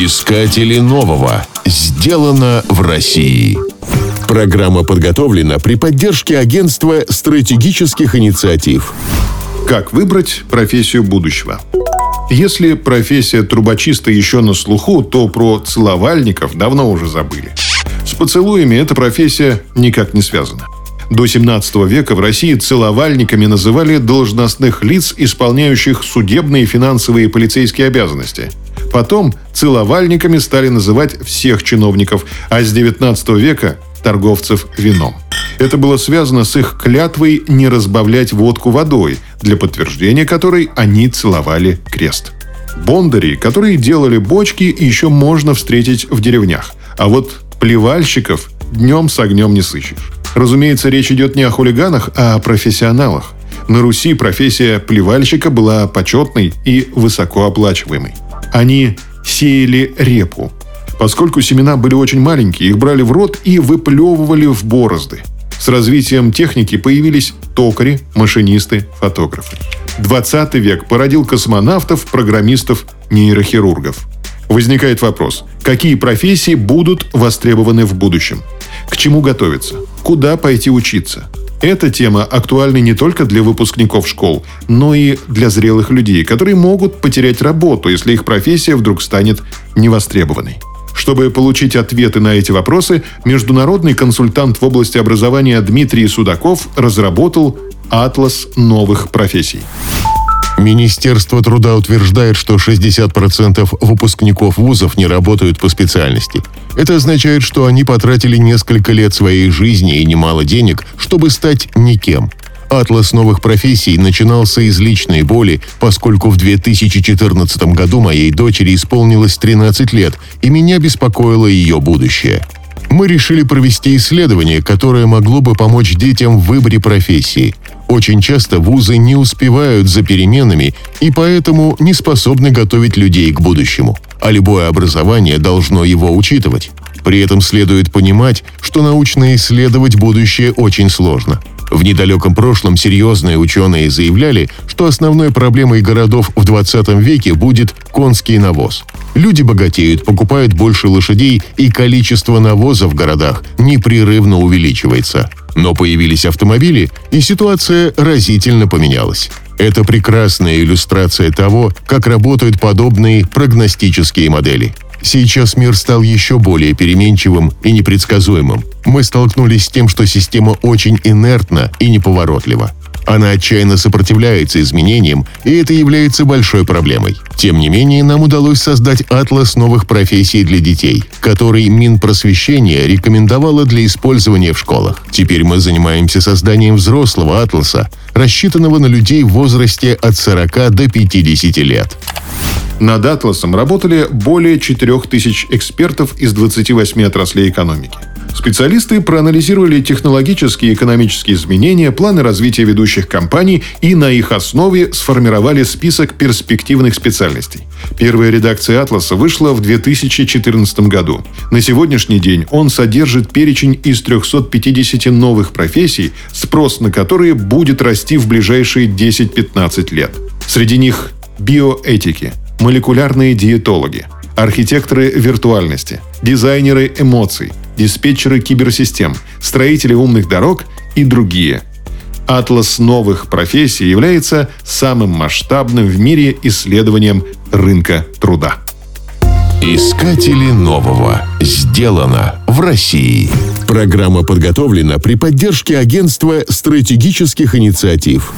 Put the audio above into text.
Искатели нового. Сделано в России. Программа подготовлена при поддержке Агентства стратегических инициатив. Как выбрать профессию будущего? Если профессия трубочиста еще на слуху, то про целовальников давно уже забыли. С поцелуями эта профессия никак не связана. До 17 века в России целовальниками называли должностных лиц, исполняющих судебные, финансовые и полицейские обязанности. Потом целовальниками стали называть всех чиновников, а с 19 века – торговцев вином. Это было связано с их клятвой не разбавлять водку водой, для подтверждения которой они целовали крест. Бондари, которые делали бочки, еще можно встретить в деревнях. А вот плевальщиков днем с огнем не сыщешь. Разумеется, речь идет не о хулиганах, а о профессионалах. На Руси профессия плевальщика была почетной и высокооплачиваемой. Они сеяли репу. Поскольку семена были очень маленькие, их брали в рот и выплевывали в борозды. С развитием техники появились токари, машинисты, фотографы. 20 век породил космонавтов, программистов, нейрохирургов. Возникает вопрос, какие профессии будут востребованы в будущем? К чему готовиться? Куда пойти учиться? Эта тема актуальна не только для выпускников школ, но и для зрелых людей, которые могут потерять работу, если их профессия вдруг станет невостребованной. Чтобы получить ответы на эти вопросы, международный консультант в области образования Дмитрий Судаков разработал «Атлас новых профессий». Министерство труда утверждает, что 60% выпускников вузов не работают по специальности. Это означает, что они потратили несколько лет своей жизни и немало денег, чтобы стать никем. Атлас новых профессий начинался из личной боли, поскольку в 2014 году моей дочери исполнилось 13 лет, и меня беспокоило ее будущее. Мы решили провести исследование, которое могло бы помочь детям в выборе профессии. Очень часто вузы не успевают за переменами и поэтому не способны готовить людей к будущему. А любое образование должно его учитывать. При этом следует понимать, что научно исследовать будущее очень сложно. В недалеком прошлом серьезные ученые заявляли, что основной проблемой городов в 20 веке будет конский навоз. Люди богатеют, покупают больше лошадей, и количество навоза в городах непрерывно увеличивается. Но появились автомобили, и ситуация разительно поменялась. Это прекрасная иллюстрация того, как работают подобные прогностические модели. Сейчас мир стал еще более переменчивым и непредсказуемым. Мы столкнулись с тем, что система очень инертна и неповоротлива. Она отчаянно сопротивляется изменениям, и это является большой проблемой. Тем не менее, нам удалось создать атлас новых профессий для детей, который Минпросвещение рекомендовало для использования в школах. Теперь мы занимаемся созданием взрослого атласа, рассчитанного на людей в возрасте от 40 до 50 лет. Над «Атласом» работали более 4000 экспертов из 28 отраслей экономики. Специалисты проанализировали технологические и экономические изменения, планы развития ведущих компаний и на их основе сформировали список перспективных специальностей. Первая редакция «Атласа» вышла в 2014 году. На сегодняшний день он содержит перечень из 350 новых профессий, спрос на которые будет расти в ближайшие 10-15 лет. Среди них биоэтики – молекулярные диетологи, архитекторы виртуальности, дизайнеры эмоций, диспетчеры киберсистем, строители умных дорог и другие. Атлас новых профессий является самым масштабным в мире исследованием рынка труда. Искатели нового. Сделано в России. Программа подготовлена при поддержке Агентства стратегических инициатив.